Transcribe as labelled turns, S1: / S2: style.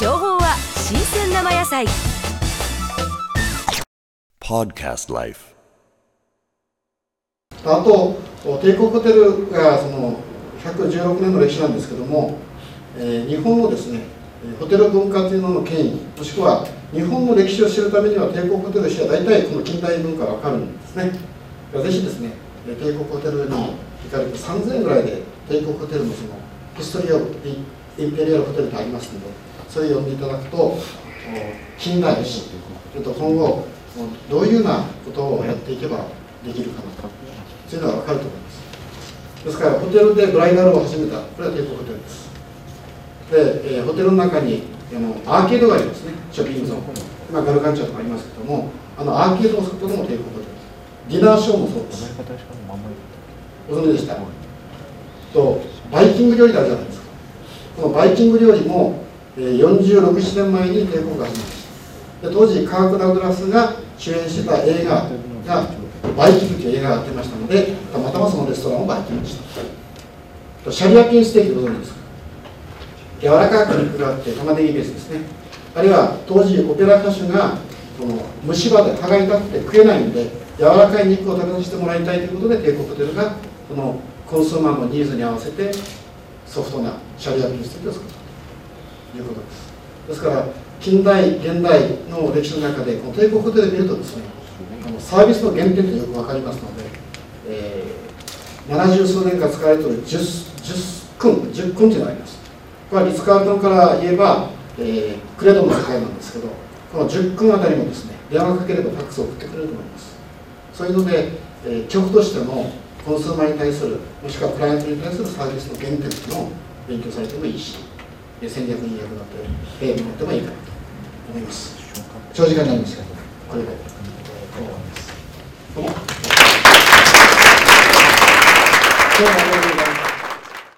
S1: 情報は新鮮生野菜
S2: Podcast Life.
S3: あと帝国ホテルがその116年の歴史なんですけども、えー日本のですねえーホテル文化というのの権威もしくは日本の歴史を知るためには帝国ホテル史は大体この近代文化がわかるんですねぜひですねえー帝国ホテルに行かれて3000円ぐらいで帝国ホテルのそのヒストリー・オブ・インペリアルホテルとありますのでそれを読んでいただくと近代史それと今後どういうようなことをやっていけばできるかなとそういうのが分かると思います。ですからホテルでブライダルを始めた。これは帝国ホテルです。で、えーホテルの中にあのアーケードがありますね。ショッピングゾーン。今ガルカンチャーとかありますけどもあのアーケードをすることも帝国ホテルです。ディナーショーもそうです。ご存知でした？とバイキング料理があるじゃないですか。このバイキング料理も、46、年前に帝国が始めました。当時カーク・ダグラスが主演してた映画がバイキングという映画がやってましたのでたまたまそのレストランをバイキングした。シャリアピンステーキご存知です。か柔らかく肉があって玉ねぎベースですね。あるいは当時オペラ歌手がこの虫歯で歯が痛くて食えないんで柔らかい肉を食べさせてもらいたいということで帝国ホテルがこのコンスーマーのニーズに合わせてソフトなシャリアピンステーキを作った。いうことです。ですから近代現代の歴史の中でこの帝国ホテルで見るとですねあのサービスの原点ってよく分かりますので、えー、70数年間使われている 10, 10君10君っていうのがあります。これはリッツ・カールトンから言えば、えークレドの世界なんですけどこの10君あたりもですね電話かければファックスを送ってくれると思います。そういうので、えー局としてのコンスーマーに対するもしくはクライアントに対するサービスの原点っていうのを勉強されてもいいし戦略に役立っゲりムになってもいいかなと思います。長時間になりましけどこれぐらいで終わります。どうも。